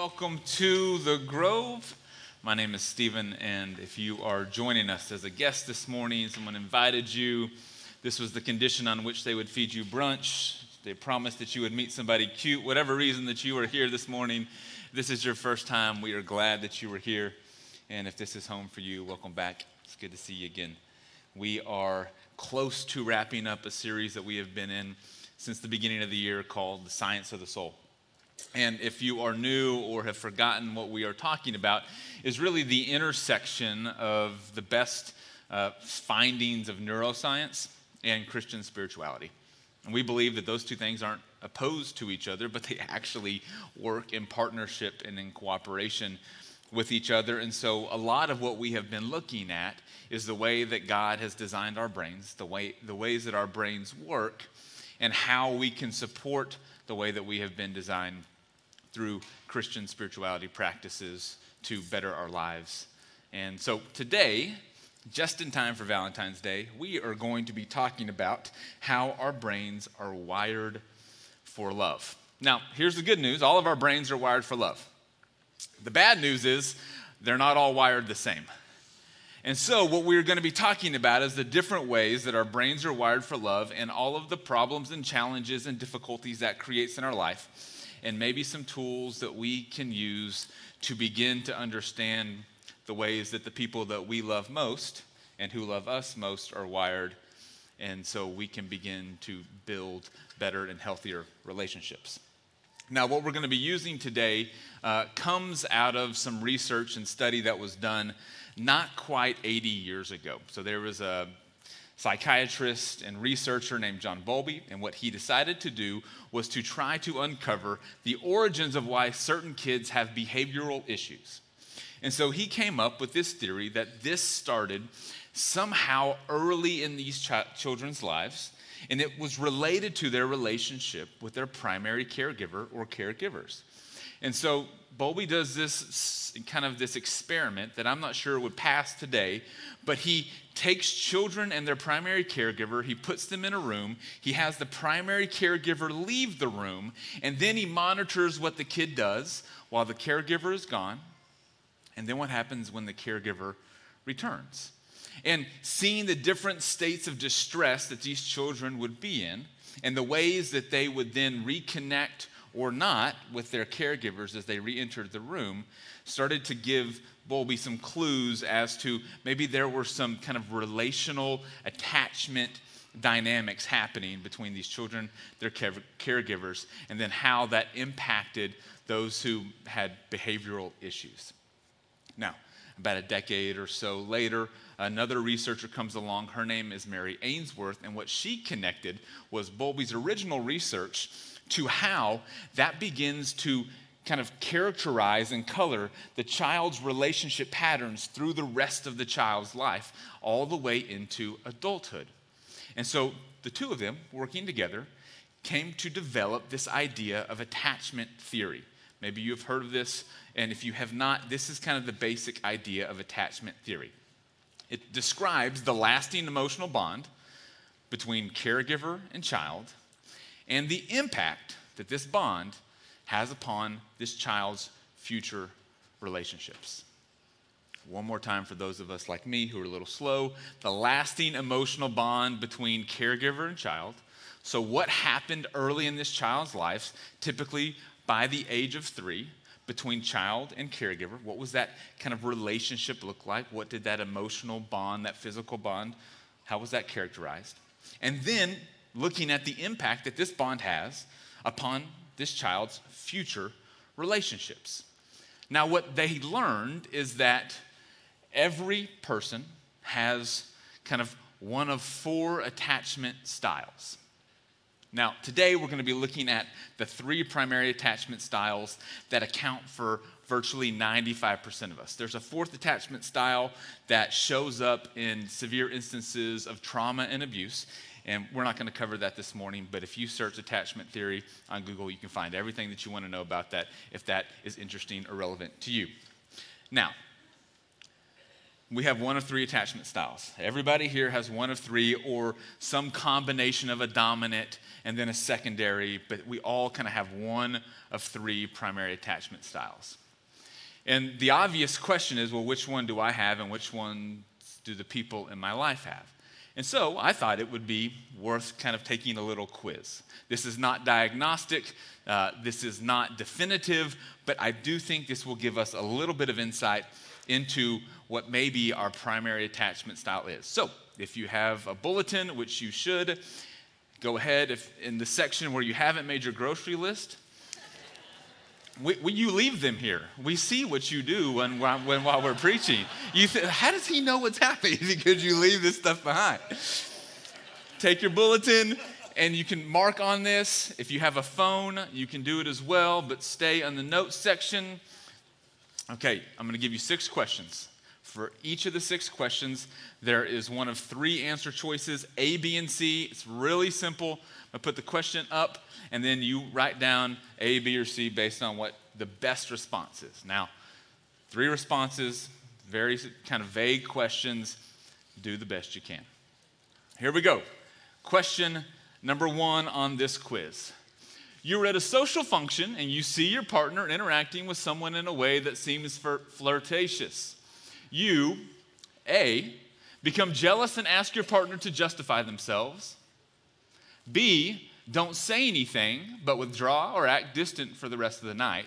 welcome to the Grove. My name is Stephen, and if you are joining us as a guest this morning, someone invited you, this was the condition on which they would feed you brunch. They promised that you would meet somebody cute, whatever reason that you are here this morning. This is your first time. We are glad that you were here. And if this is home for you, welcome back. It's good to see you again. We are close to wrapping up a series that we have been in since the beginning of the year called The Science of the Soul. And if you are new or have forgotten what we are talking about, is really the intersection of the best uh, findings of neuroscience and Christian spirituality. And we believe that those two things aren't opposed to each other, but they actually work in partnership and in cooperation with each other. And so, a lot of what we have been looking at is the way that God has designed our brains, the, way, the ways that our brains work, and how we can support the way that we have been designed through Christian spirituality practices to better our lives. And so today, just in time for Valentine's Day, we are going to be talking about how our brains are wired for love. Now, here's the good news all of our brains are wired for love. The bad news is they're not all wired the same. And so, what we're going to be talking about is the different ways that our brains are wired for love and all of the problems and challenges and difficulties that creates in our life and maybe some tools that we can use to begin to understand the ways that the people that we love most and who love us most are wired. And so we can begin to build better and healthier relationships. Now, what we're going to be using today uh, comes out of some research and study that was done not quite 80 years ago. So there was a psychiatrist and researcher named John Bowlby, and what he decided to do was to try to uncover the origins of why certain kids have behavioral issues. And so he came up with this theory that this started somehow early in these ch- children's lives, and it was related to their relationship with their primary caregiver or caregivers. And so Bowlby does this kind of this experiment that I'm not sure would pass today, but he takes children and their primary caregiver, he puts them in a room, he has the primary caregiver leave the room, and then he monitors what the kid does while the caregiver is gone, and then what happens when the caregiver returns. And seeing the different states of distress that these children would be in, and the ways that they would then reconnect or not with their caregivers as they re entered the room started to give Bowlby some clues as to maybe there were some kind of relational attachment dynamics happening between these children, their care- caregivers, and then how that impacted those who had behavioral issues. Now, about a decade or so later, another researcher comes along. Her name is Mary Ainsworth, and what she connected was Bowlby's original research to how that begins to kind of characterize and color the child's relationship patterns through the rest of the child's life, all the way into adulthood. And so the two of them, working together, came to develop this idea of attachment theory. Maybe you've heard of this, and if you have not, this is kind of the basic idea of attachment theory. It describes the lasting emotional bond between caregiver and child and the impact that this bond has upon this child's future relationships. One more time for those of us like me who are a little slow the lasting emotional bond between caregiver and child. So, what happened early in this child's life, typically by the age of three, between child and caregiver? What was that kind of relationship look like? What did that emotional bond, that physical bond, how was that characterized? And then looking at the impact that this bond has upon this child's future relationships. Now, what they learned is that every person has kind of one of four attachment styles. Now, today we're going to be looking at the three primary attachment styles that account for virtually 95% of us. There's a fourth attachment style that shows up in severe instances of trauma and abuse. And we're not going to cover that this morning, but if you search attachment theory on Google, you can find everything that you want to know about that if that is interesting or relevant to you. Now, we have one of three attachment styles. Everybody here has one of three or some combination of a dominant and then a secondary, but we all kind of have one of three primary attachment styles. And the obvious question is well, which one do I have and which one do the people in my life have? And so I thought it would be worth kind of taking a little quiz. This is not diagnostic, uh, this is not definitive, but I do think this will give us a little bit of insight into what maybe our primary attachment style is. So, if you have a bulletin, which you should, go ahead if in the section where you haven't made your grocery list. We, we, you leave them here. We see what you do when, when, while we're preaching. You th- how does he know what's happening? because you leave this stuff behind. Take your bulletin and you can mark on this. If you have a phone, you can do it as well, but stay on the notes section. Okay, I'm going to give you six questions. For each of the six questions, there is one of three answer choices A, B, and C. It's really simple. I put the question up, and then you write down A, B, or C based on what the best response is. Now, three responses, very kind of vague questions. Do the best you can. Here we go. Question number one on this quiz you're at a social function and you see your partner interacting with someone in a way that seems flirtatious. You, A, become jealous and ask your partner to justify themselves. B, don't say anything but withdraw or act distant for the rest of the night.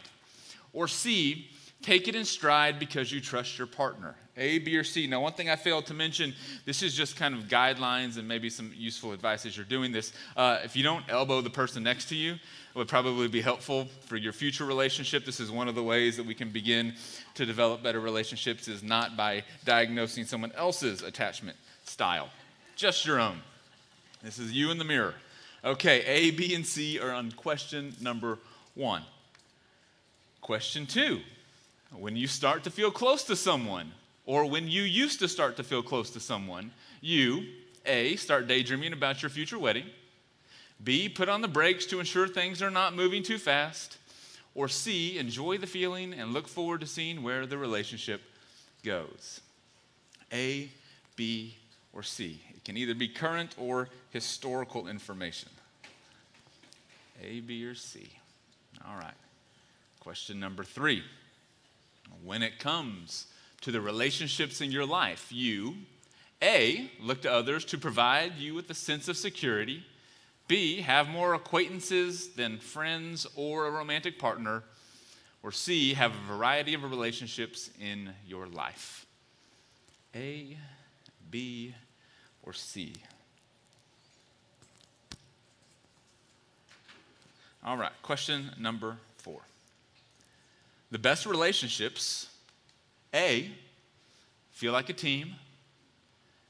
Or C, take it in stride because you trust your partner. A, B, or C. Now, one thing I failed to mention this is just kind of guidelines and maybe some useful advice as you're doing this. Uh, if you don't elbow the person next to you, it would probably be helpful for your future relationship. This is one of the ways that we can begin to develop better relationships, is not by diagnosing someone else's attachment style, just your own. This is you in the mirror. Okay, A, B, and C are on question number one. Question two when you start to feel close to someone, or when you used to start to feel close to someone, you, A, start daydreaming about your future wedding, B, put on the brakes to ensure things are not moving too fast, or C, enjoy the feeling and look forward to seeing where the relationship goes. A, B, or C. Can either be current or historical information. A, B, or C. All right. Question number three. When it comes to the relationships in your life. You, A, look to others to provide you with a sense of security. B, have more acquaintances than friends or a romantic partner. Or C, have a variety of relationships in your life. A, B, or C. All right, question number four. The best relationships a, feel like a team.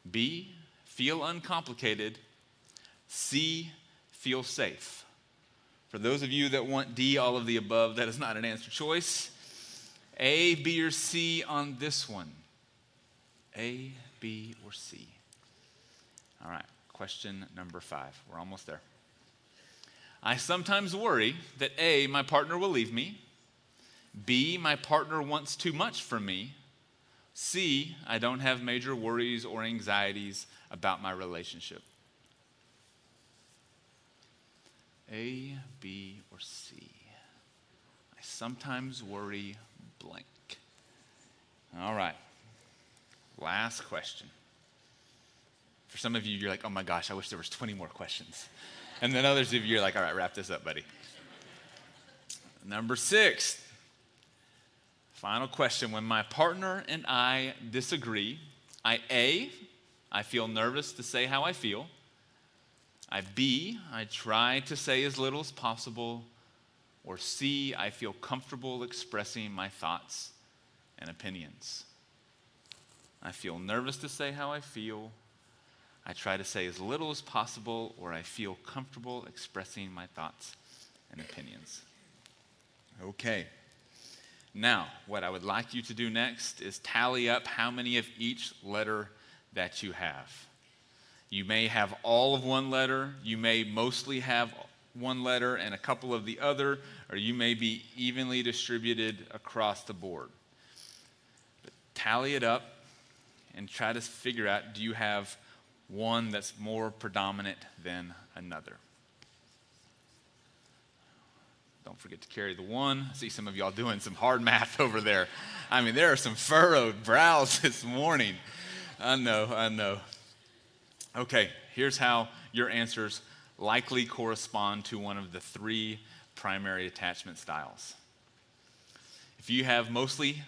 B, feel uncomplicated. C, feel safe. For those of you that want D, all of the above, that is not an answer choice. A, B, or C on this one. A, B, or C. All right, question number five. We're almost there. I sometimes worry that A, my partner will leave me. B, my partner wants too much from me. C, I don't have major worries or anxieties about my relationship. A, B, or C. I sometimes worry blank. All right. Last question. For some of you, you're like, oh my gosh, I wish there was 20 more questions. And then others of you are like, all right, wrap this up, buddy. Number six, Final question. When my partner and I disagree, I A, I feel nervous to say how I feel. I B, I try to say as little as possible. Or C, I feel comfortable expressing my thoughts and opinions. I feel nervous to say how I feel. I try to say as little as possible, or I feel comfortable expressing my thoughts and opinions. Okay. Now, what I would like you to do next is tally up how many of each letter that you have. You may have all of one letter, you may mostly have one letter and a couple of the other, or you may be evenly distributed across the board. But tally it up and try to figure out do you have one that's more predominant than another? Don't forget to carry the one. I see some of y'all doing some hard math over there. I mean, there are some furrowed brows this morning. I know, I know. Okay, here's how your answers likely correspond to one of the three primary attachment styles. If you have mostly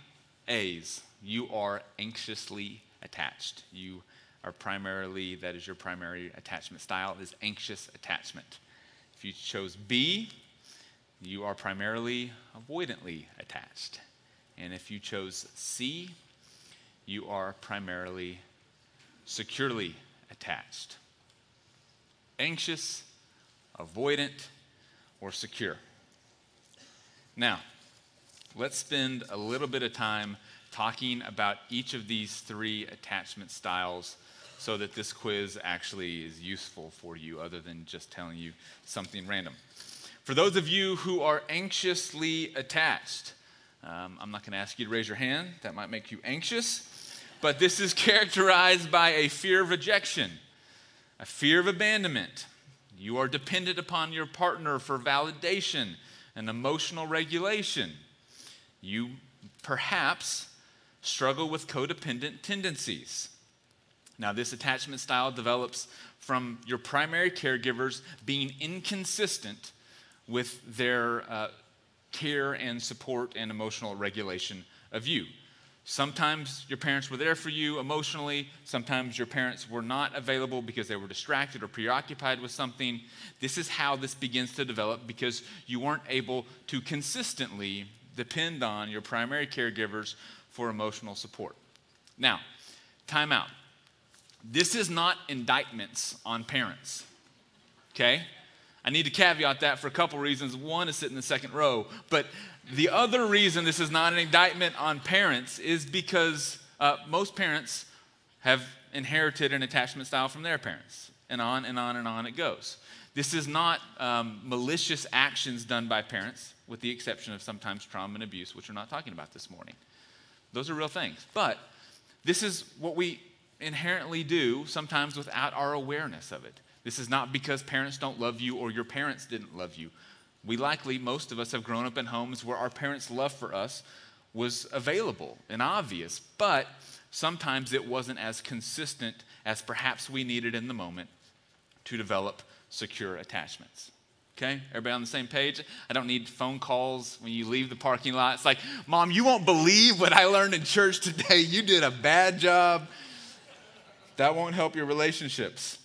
A's, you are anxiously attached. You are primarily, that is your primary attachment style, is anxious attachment. If you chose B, you are primarily avoidantly attached. And if you chose C, you are primarily securely attached. Anxious, avoidant, or secure. Now, let's spend a little bit of time talking about each of these three attachment styles so that this quiz actually is useful for you other than just telling you something random. For those of you who are anxiously attached, um, I'm not going to ask you to raise your hand, that might make you anxious, but this is characterized by a fear of rejection, a fear of abandonment. You are dependent upon your partner for validation and emotional regulation. You perhaps struggle with codependent tendencies. Now, this attachment style develops from your primary caregivers being inconsistent with their uh, care and support and emotional regulation of you. Sometimes your parents were there for you emotionally. Sometimes your parents were not available because they were distracted or preoccupied with something. This is how this begins to develop because you weren't able to consistently depend on your primary caregivers for emotional support. Now, time out. This is not indictments on parents, okay? I need to caveat that for a couple reasons. One is sitting in the second row, but the other reason this is not an indictment on parents is because uh, most parents have inherited an attachment style from their parents, and on and on and on it goes. This is not um, malicious actions done by parents, with the exception of sometimes trauma and abuse, which we're not talking about this morning. Those are real things. But this is what we inherently do, sometimes without our awareness of it. This is not because parents don't love you or your parents didn't love you. We likely, most of us, have grown up in homes where our parents' love for us was available and obvious, but sometimes it wasn't as consistent as perhaps we needed in the moment to develop secure attachments. Okay, everybody on the same page? I don't need phone calls when you leave the parking lot. It's like, Mom, you won't believe what I learned in church today. You did a bad job. That won't help your relationships.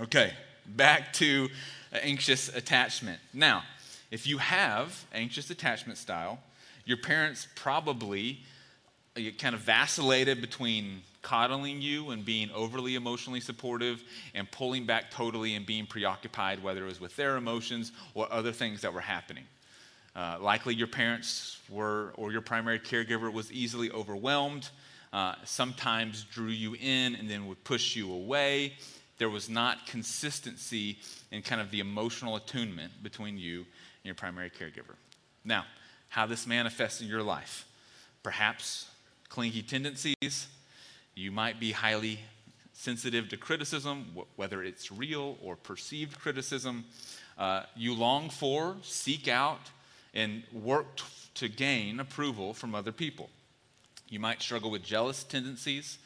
Okay, back to anxious attachment. Now, if you have anxious attachment style, your parents probably uh, kind of vacillated between coddling you and being overly emotionally supportive and pulling back totally and being preoccupied, whether it was with their emotions or other things that were happening. Uh, likely your parents were, or your primary caregiver was easily overwhelmed, uh, sometimes drew you in and then would push you away there was not consistency in kind of the emotional attunement between you and your primary caregiver. Now, how this manifests in your life. Perhaps clingy tendencies. You might be highly sensitive to criticism, whether it's real or perceived criticism. Uh, you long for, seek out, and work t- to gain approval from other people. You might struggle with jealous tendencies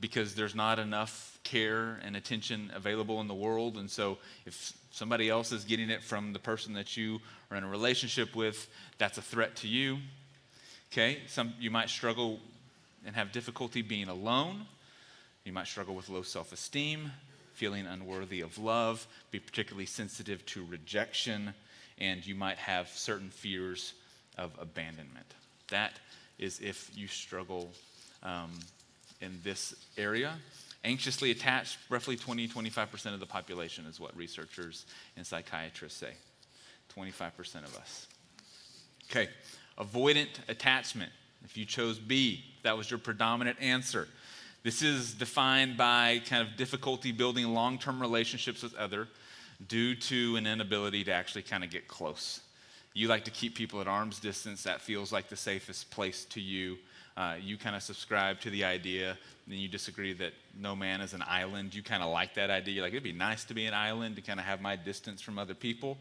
because there's not enough care and attention available in the world. And so if somebody else is getting it from the person that you are in a relationship with, that's a threat to you. Okay? Some you might struggle and have difficulty being alone. You might struggle with low self-esteem, feeling unworthy of love, be particularly sensitive to rejection, and you might have certain fears of abandonment. That is if you struggle um, in this area. Anxiously attached, roughly 20, 25% of the population is what researchers and psychiatrists say. 25% of us. Okay, avoidant attachment. If you chose B, that was your predominant answer. This is defined by kind of difficulty building long term relationships with other due to an inability to actually kind of get close. You like to keep people at arm's distance. That feels like the safest place to you. Uh, you kind of subscribe to the idea, and you disagree that no man is an island. You kind of like that idea. You're like, it'd be nice to be an island to kind of have my distance from other people.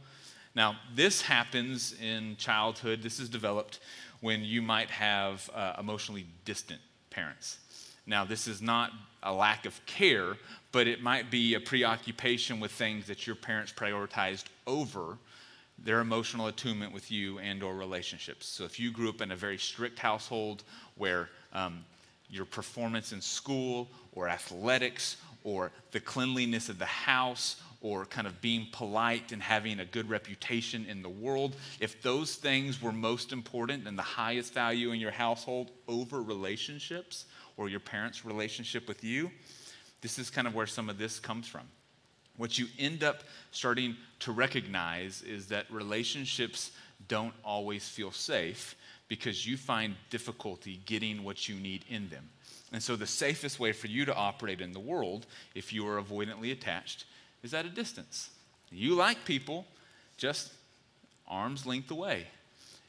Now, this happens in childhood. This is developed when you might have uh, emotionally distant parents. Now, this is not a lack of care, but it might be a preoccupation with things that your parents prioritized over their emotional attunement with you and or relationships so if you grew up in a very strict household where um, your performance in school or athletics or the cleanliness of the house or kind of being polite and having a good reputation in the world, if those things were most important and the highest value in your household over relationships or your parents' relationship with you, this is kind of where some of this comes from. What you end up starting to recognize is that relationships don't always feel safe because you find difficulty getting what you need in them. And so, the safest way for you to operate in the world, if you are avoidantly attached, is at a distance. You like people, just arm's length away.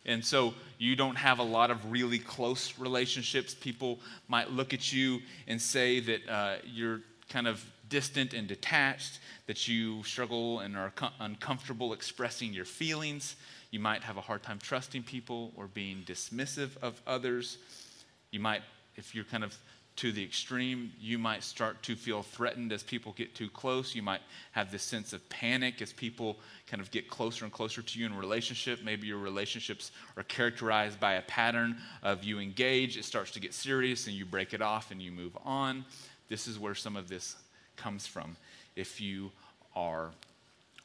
And so you don't have a lot of really close relationships. People might look at you and say that uh, you're kind of distant and detached, that you struggle and are uncomfortable expressing your feelings. You might have a hard time trusting people or being dismissive of others. You might, if you're kind of to the extreme, you might start to feel threatened as people get too close. You might have this sense of panic as people kind of get closer and closer to you in a relationship. Maybe your relationships are characterized by a pattern of you engage, it starts to get serious, and you break it off and you move on. This is where some of this comes from. If you are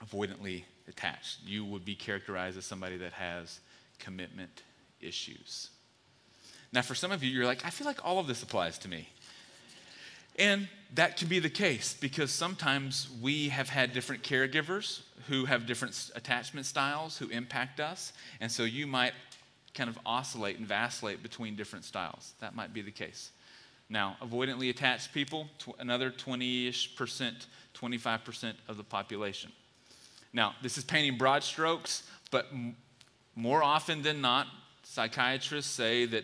avoidantly attached, you would be characterized as somebody that has commitment issues. Now, for some of you, you're like, I feel like all of this applies to me. And that can be the case because sometimes we have had different caregivers who have different attachment styles who impact us. And so you might kind of oscillate and vacillate between different styles. That might be the case. Now, avoidantly attached people, tw- another 20 ish percent, 25% of the population. Now, this is painting broad strokes, but m- more often than not, psychiatrists say that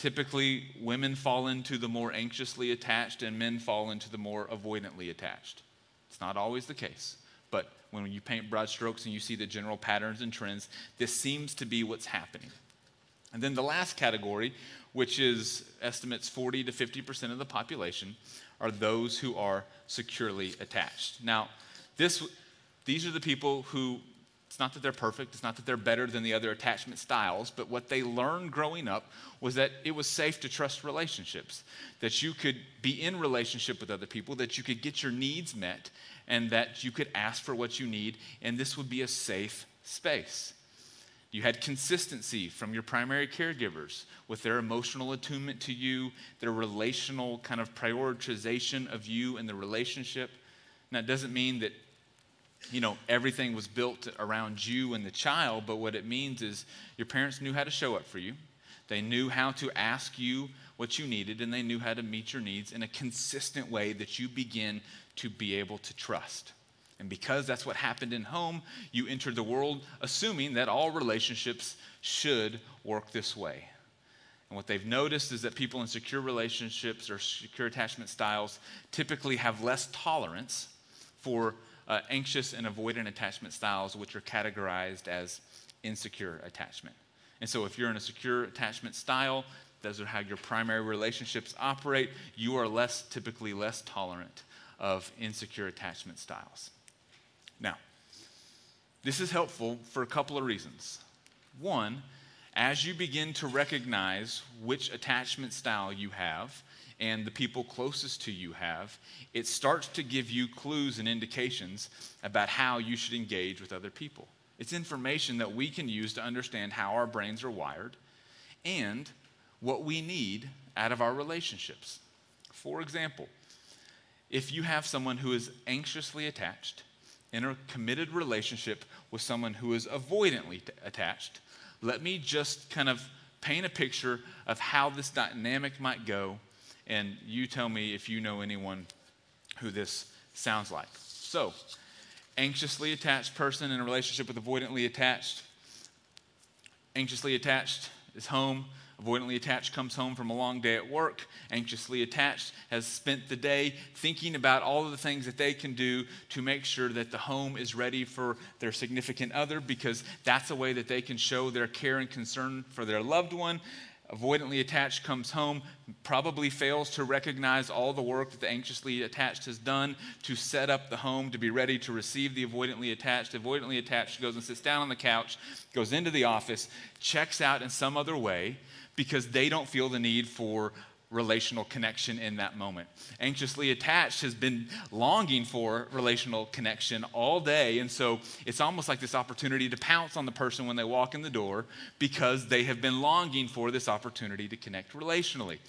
Typically, women fall into the more anxiously attached and men fall into the more avoidantly attached. It's not always the case, but when you paint broad strokes and you see the general patterns and trends, this seems to be what's happening. And then the last category, which is estimates 40 to 50% of the population, are those who are securely attached. Now, this, these are the people who it's not that they're perfect, it's not that they're better than the other attachment styles, but what they learned growing up was that it was safe to trust relationships, that you could be in relationship with other people, that you could get your needs met, and that you could ask for what you need, and this would be a safe space. You had consistency from your primary caregivers with their emotional attunement to you, their relational kind of prioritization of you and the relationship. Now, it doesn't mean that you know, everything was built around you and the child, but what it means is your parents knew how to show up for you. They knew how to ask you what you needed, and they knew how to meet your needs in a consistent way that you begin to be able to trust. And because that's what happened in home, you entered the world assuming that all relationships should work this way. And what they've noticed is that people in secure relationships or secure attachment styles typically have less tolerance for uh, anxious and avoidant attachment styles, which are categorized as insecure attachment. And so, if you're in a secure attachment style, those are how your primary relationships operate, you are less, typically less tolerant of insecure attachment styles. Now, this is helpful for a couple of reasons. One, as you begin to recognize which attachment style you have, and the people closest to you have, it starts to give you clues and indications about how you should engage with other people. It's information that we can use to understand how our brains are wired and what we need out of our relationships. For example, if you have someone who is anxiously attached in a committed relationship with someone who is avoidantly t- attached, let me just kind of paint a picture of how this dynamic might go and you tell me if you know anyone who this sounds like. So, anxiously attached person in a relationship with avoidantly attached. anxiously attached is home. Avoidantly attached comes home from a long day at work. Anxiously attached has spent the day thinking about all of the things that they can do to make sure that the home is ready for their significant other because that's a way that they can show their care and concern for their loved one avoidantly attached comes home, probably fails to recognize all the work that the anxiously attached has done to set up the home to be ready to receive the avoidantly attached. Avoidantly attached goes and sits down on the couch, goes into the office, checks out in some other way because they don't feel the need for relational connection in that moment. Anxiously attached has been longing for relational connection all day. And so it's almost like this opportunity to pounce on the person when they walk in the door because they have been longing for this opportunity to connect relationally.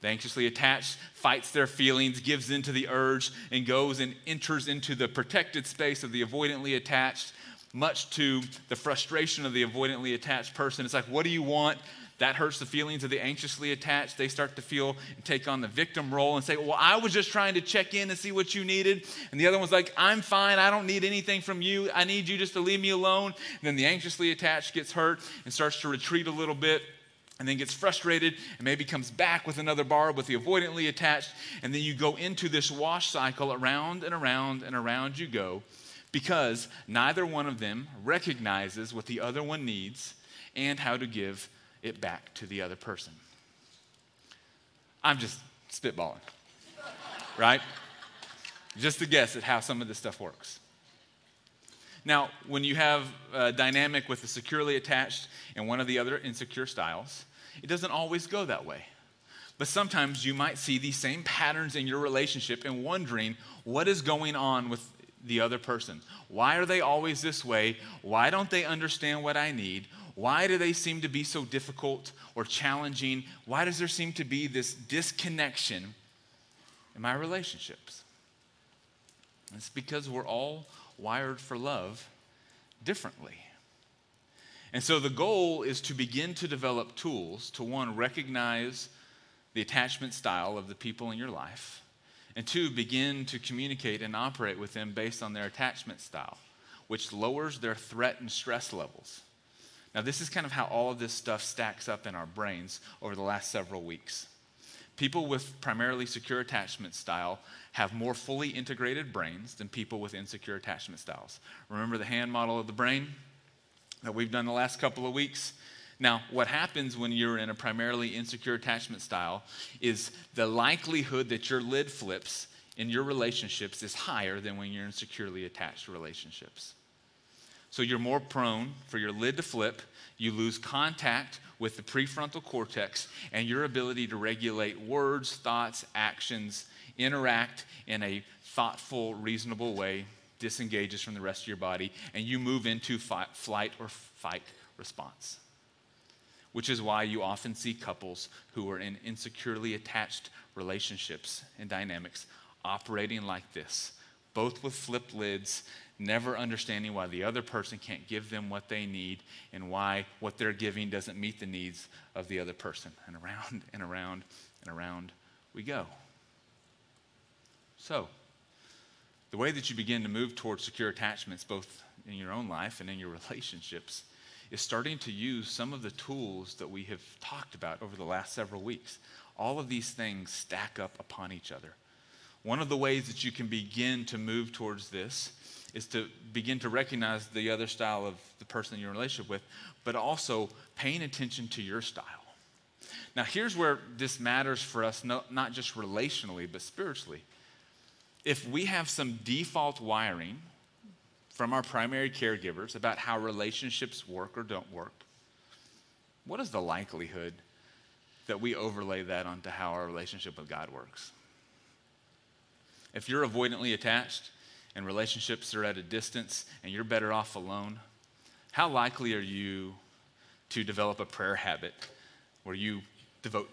The anxiously attached fights their feelings, gives into the urge, and goes and enters into the protected space of the avoidantly attached, much to the frustration of the avoidantly attached person. It's like, what do you want? That hurts the feelings of the anxiously attached. They start to feel and take on the victim role and say, Well, I was just trying to check in and see what you needed. And the other one's like, I'm fine. I don't need anything from you. I need you just to leave me alone. And then the anxiously attached gets hurt and starts to retreat a little bit and then gets frustrated and maybe comes back with another barb with the avoidantly attached. And then you go into this wash cycle around and around and around you go because neither one of them recognizes what the other one needs and how to give it back to the other person. I'm just spitballing, right? Just a guess at how some of this stuff works. Now, when you have a dynamic with a securely attached and one of the other insecure styles, it doesn't always go that way. But sometimes you might see these same patterns in your relationship and wondering what is going on with the other person. Why are they always this way? Why don't they understand what I need? Why do they seem to be so difficult or challenging? Why does there seem to be this disconnection in my relationships? It's because we're all wired for love differently. And so the goal is to begin to develop tools to one, recognize the attachment style of the people in your life, and two, begin to communicate and operate with them based on their attachment style, which lowers their threat and stress levels. Now, this is kind of how all of this stuff stacks up in our brains over the last several weeks. People with primarily secure attachment style have more fully integrated brains than people with insecure attachment styles. Remember the hand model of the brain that we've done the last couple of weeks? Now, what happens when you're in a primarily insecure attachment style is the likelihood that your lid flips in your relationships is higher than when you're in securely attached relationships. So you're more prone for your lid to flip. You lose contact with the prefrontal cortex and your ability to regulate words, thoughts, actions, interact in a thoughtful, reasonable way, disengages from the rest of your body, and you move into flight or fight response. Which is why you often see couples who are in insecurely attached relationships and dynamics operating like this, both with flipped lids never understanding why the other person can't give them what they need and why what they're giving doesn't meet the needs of the other person. And around and around and around we go. So, the way that you begin to move towards secure attachments, both in your own life and in your relationships, is starting to use some of the tools that we have talked about over the last several weeks. All of these things stack up upon each other. One of the ways that you can begin to move towards this is to begin to recognize the other style of the person you're in relationship with, but also paying attention to your style. Now, here's where this matters for us, no, not just relationally, but spiritually. If we have some default wiring from our primary caregivers about how relationships work or don't work, what is the likelihood that we overlay that onto how our relationship with God works? If you're avoidantly attached, and relationships are at a distance and you're better off alone, how likely are you to develop a prayer habit where you devote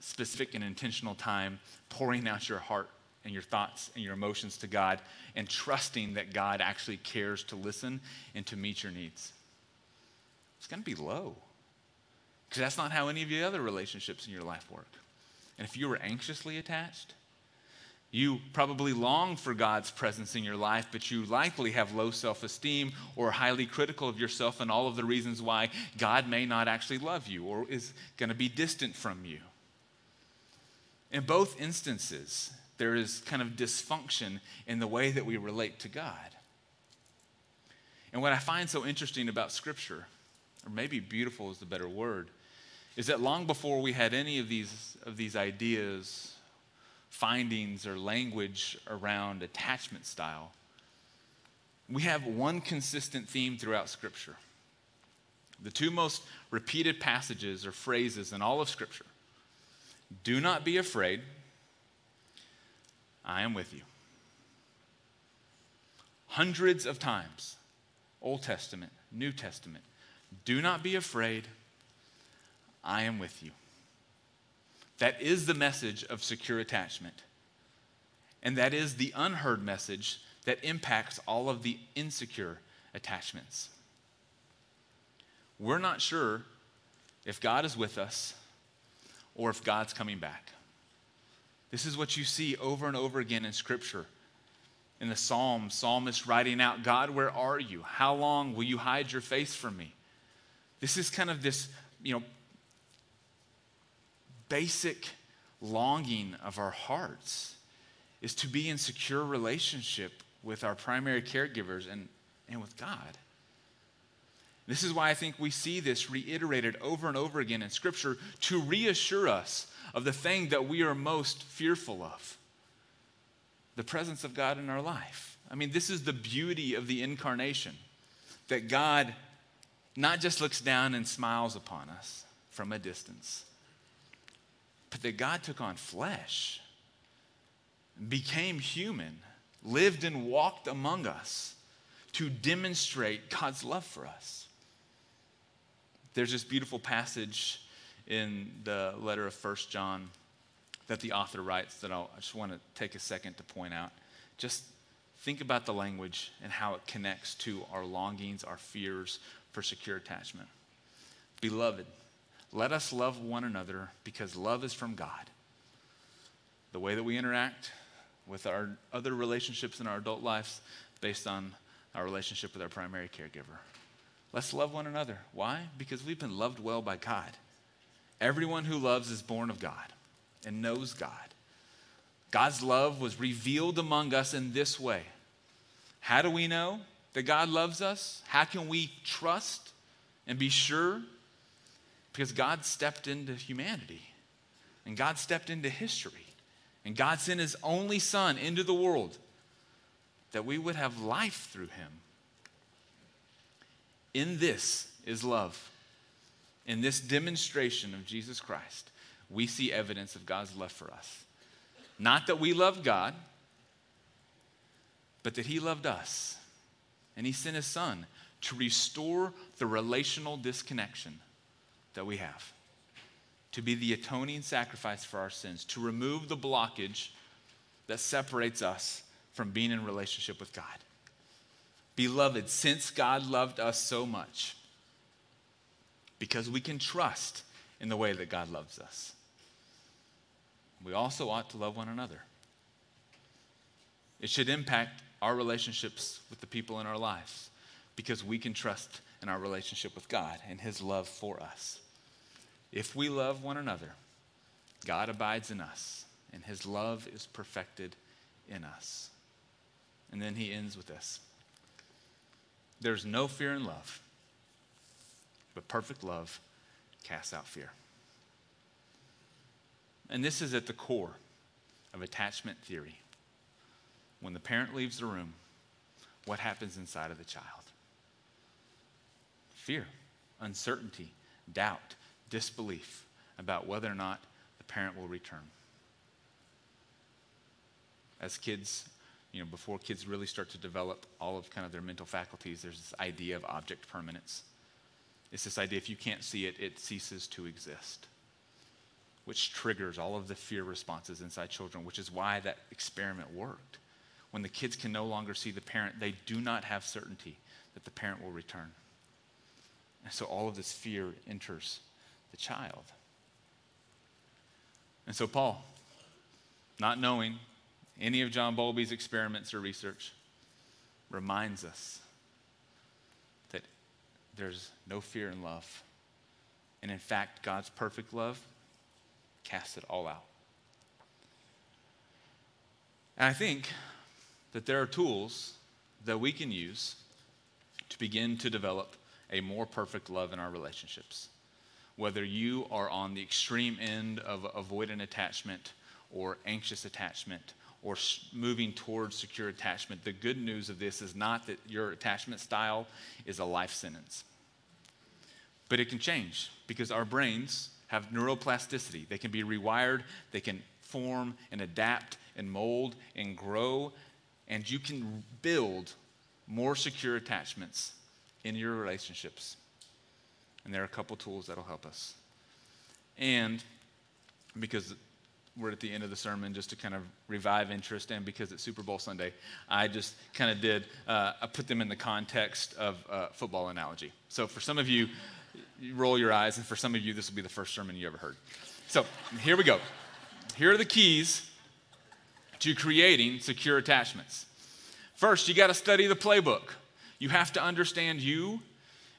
specific and intentional time pouring out your heart and your thoughts and your emotions to God and trusting that God actually cares to listen and to meet your needs? It's going to be low because that's not how any of the other relationships in your life work. And if you were anxiously attached, You probably long for God's presence in your life, but you likely have low self esteem or highly critical of yourself and all of the reasons why God may not actually love you or is going to be distant from you. In both instances, there is kind of dysfunction in the way that we relate to God. And what I find so interesting about Scripture, or maybe beautiful is the better word, is that long before we had any of these, of these ideas, findings, or language around attachment style, we have one consistent theme throughout Scripture. The two most repeated passages or phrases in all of Scripture do not be afraid, I am with you. Hundreds of times, Old Testament, New Testament, do not be afraid, I am with you. That is the message of secure attachment. And that is the unheard message that impacts all of the insecure attachments. We're not sure if God is with us or if God's coming back. This is what you see over and over again in Scripture. In the Psalms, psalmist writing out, God, where are you? How long will you hide your face from me? This is kind of this, you know, basic longing of our hearts is to be in secure relationship with our primary caregivers and, and with God. This is why I think we see this reiterated over and over again in Scripture to reassure us of the thing that we are most fearful of the presence of God in our life. I mean, this is the beauty of the incarnation that God not just looks down and smiles upon us from a distance, but that God took on flesh, became human, lived and walked among us to demonstrate God's love for us. There's this beautiful passage in the letter of First John that the author writes that I'll, I just want to take a second to point out. Just think about the language and how it connects to our longings, our fears for secure attachment. Beloved, let us love one another because love is from God. The way that we interact with our other relationships in our adult lives based on our relationship with our primary caregiver. Let's love one another. Why? Because we've been loved well by God. Everyone who loves is born of God and knows God. God's love was revealed among us in this way. How do we know that God loves us? How can we trust and be sure? Because God stepped into humanity and God stepped into history and God sent his only Son into the world that we would have life through him. In this is love. In this demonstration of Jesus Christ, we see evidence of God's love for us. Not that we loved God, but that He loved us. And He sent His Son to restore the relational disconnection that we have, to be the atoning sacrifice for our sins, to remove the blockage that separates us from being in relationship with God. Beloved, since God loved us so much, because we can trust in the way that God loves us, we also ought to love one another. It should impact our relationships with the people in our lives because we can trust in our relationship with God and His love for us. If we love one another, God abides in us and His love is perfected in us. And then He ends with this. There's no fear in love, but perfect love casts out fear. And this is at the core of attachment theory. When the parent leaves the room, what happens inside of the child? Fear, uncertainty, doubt, disbelief about whether or not the parent will return. As kids you know, before kids really start to develop all of kind of their mental faculties, there's this idea of object permanence. It's this idea if you can't see it, it ceases to exist, which triggers all of the fear responses inside children, which is why that experiment worked. When the kids can no longer see the parent, they do not have certainty that the parent will return. And so all of this fear enters the child. And so, Paul, not knowing any of John Bowlby's experiments or research reminds us that there's no fear in love. And in fact, God's perfect love casts it all out. And I think that there are tools that we can use to begin to develop a more perfect love in our relationships. Whether you are on the extreme end of avoidant attachment or anxious attachment or moving towards secure attachment, the good news of this is not that your attachment style is a life sentence. But it can change because our brains have neuroplasticity. They can be rewired, they can form and adapt and mold and grow, and you can build more secure attachments in your relationships. And there are a couple tools that'll help us. And because we're at the end of the sermon just to kind of revive interest and because it's super bowl sunday i just kind of did uh, i put them in the context of uh, football analogy. So for some of you, you roll your eyes and for some of you this will be the first sermon you ever heard. So here we go. Here are the keys to creating secure attachments. First you got to study the playbook you have to understand you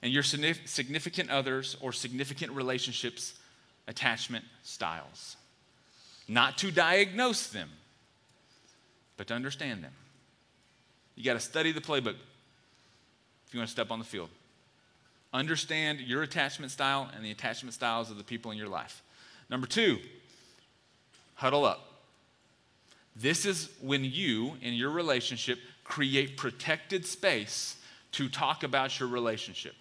and your significant others or significant relationships attachment styles not to diagnose them, but to understand them. You got to study the playbook if you want to step on the field. Understand your attachment style and the attachment styles of the people in your life. Number two, huddle up. This is when you, in your relationship, create protected space to talk about your relationship.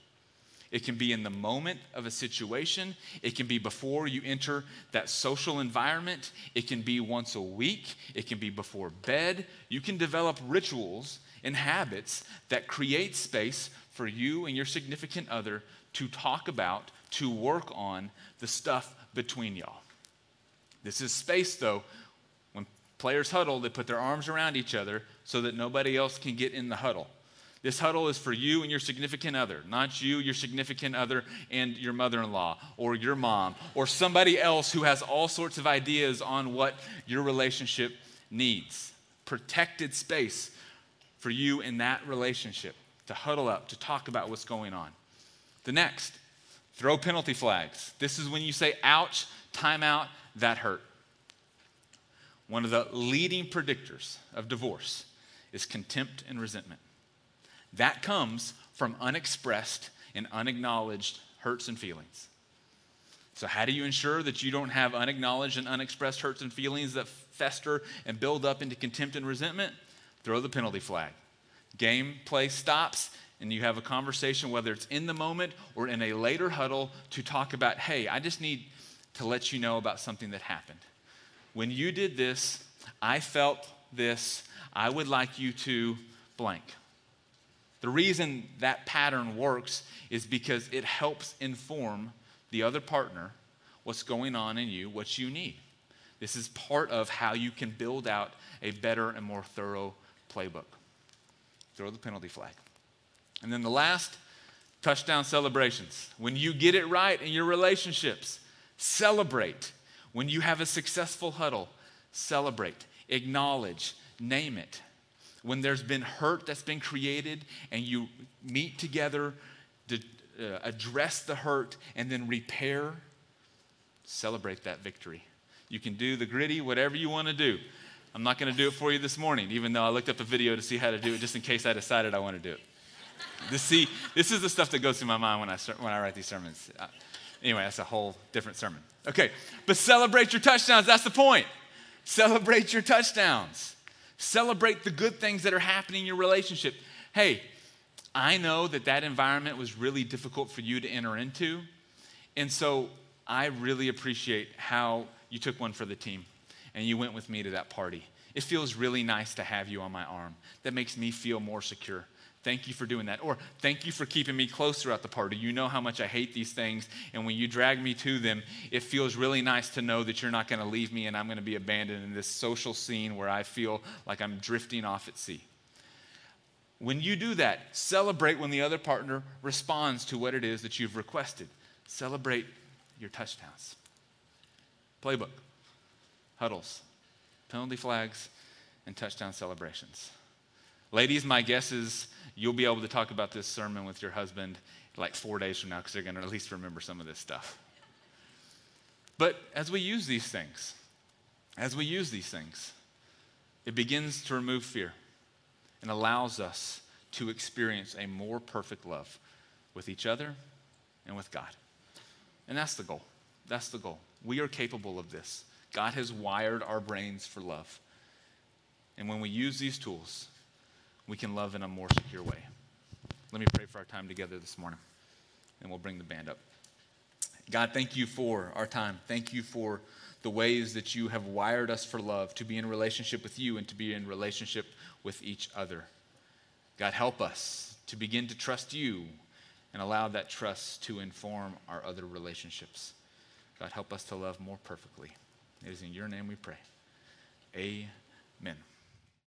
It can be in the moment of a situation. It can be before you enter that social environment. It can be once a week. It can be before bed. You can develop rituals and habits that create space for you and your significant other to talk about, to work on the stuff between y'all. This is space, though. When players huddle, they put their arms around each other so that nobody else can get in the huddle. This huddle is for you and your significant other, not you, your significant other, and your mother in law, or your mom, or somebody else who has all sorts of ideas on what your relationship needs. Protected space for you in that relationship to huddle up, to talk about what's going on. The next, throw penalty flags. This is when you say, ouch, timeout, that hurt. One of the leading predictors of divorce is contempt and resentment. That comes from unexpressed and unacknowledged hurts and feelings. So, how do you ensure that you don't have unacknowledged and unexpressed hurts and feelings that fester and build up into contempt and resentment? Throw the penalty flag. Game play stops, and you have a conversation, whether it's in the moment or in a later huddle, to talk about, hey, I just need to let you know about something that happened. When you did this, I felt this. I would like you to blank. The reason that pattern works is because it helps inform the other partner what's going on in you, what you need. This is part of how you can build out a better and more thorough playbook. Throw the penalty flag. And then the last touchdown celebrations. When you get it right in your relationships, celebrate. When you have a successful huddle, celebrate, acknowledge, name it when there's been hurt that's been created and you meet together to uh, address the hurt and then repair, celebrate that victory. You can do the Griddy, whatever you want to do. I'm not going to do it for you this morning, even though I looked up a video to see how to do it just in case I decided I want to do it. This, see, this is the stuff that goes through my mind when I, when I write these sermons. Uh, anyway, that's a whole different sermon. Okay, but celebrate your touchdowns. That's the point. Celebrate your touchdowns. Celebrate the good things that are happening in your relationship. Hey, I know that that environment was really difficult for you to enter into. And so I really appreciate how you took one for the team and you went with me to that party. It feels really nice to have you on my arm. That makes me feel more secure. Thank you for doing that. Or thank you for keeping me close throughout the party. You know how much I hate these things. And when you drag me to them, it feels really nice to know that you're not going to leave me and I'm going to be abandoned in this social scene where I feel like I'm drifting off at sea. When you do that, celebrate when the other partner responds to what it is that you've requested. Celebrate your touchdowns. Playbook, huddles, penalty flags, and touchdown celebrations. Ladies, my guess is you'll be able to talk about this sermon with your husband like four days from now because they're going to at least remember some of this stuff. But as we use these things, as we use these things, it begins to remove fear and allows us to experience a more perfect love with each other and with God. And that's the goal. That's the goal. We are capable of this. God has wired our brains for love. And when we use these tools, we can love in a more secure way. Let me pray for our time together this morning, and we'll bring the band up. God, thank you for our time. Thank you for the ways that you have wired us for love, to be in relationship with you and to be in relationship with each other. God, help us to begin to trust you and allow that trust to inform our other relationships. God, help us to love more perfectly. It is in your name we pray. Amen.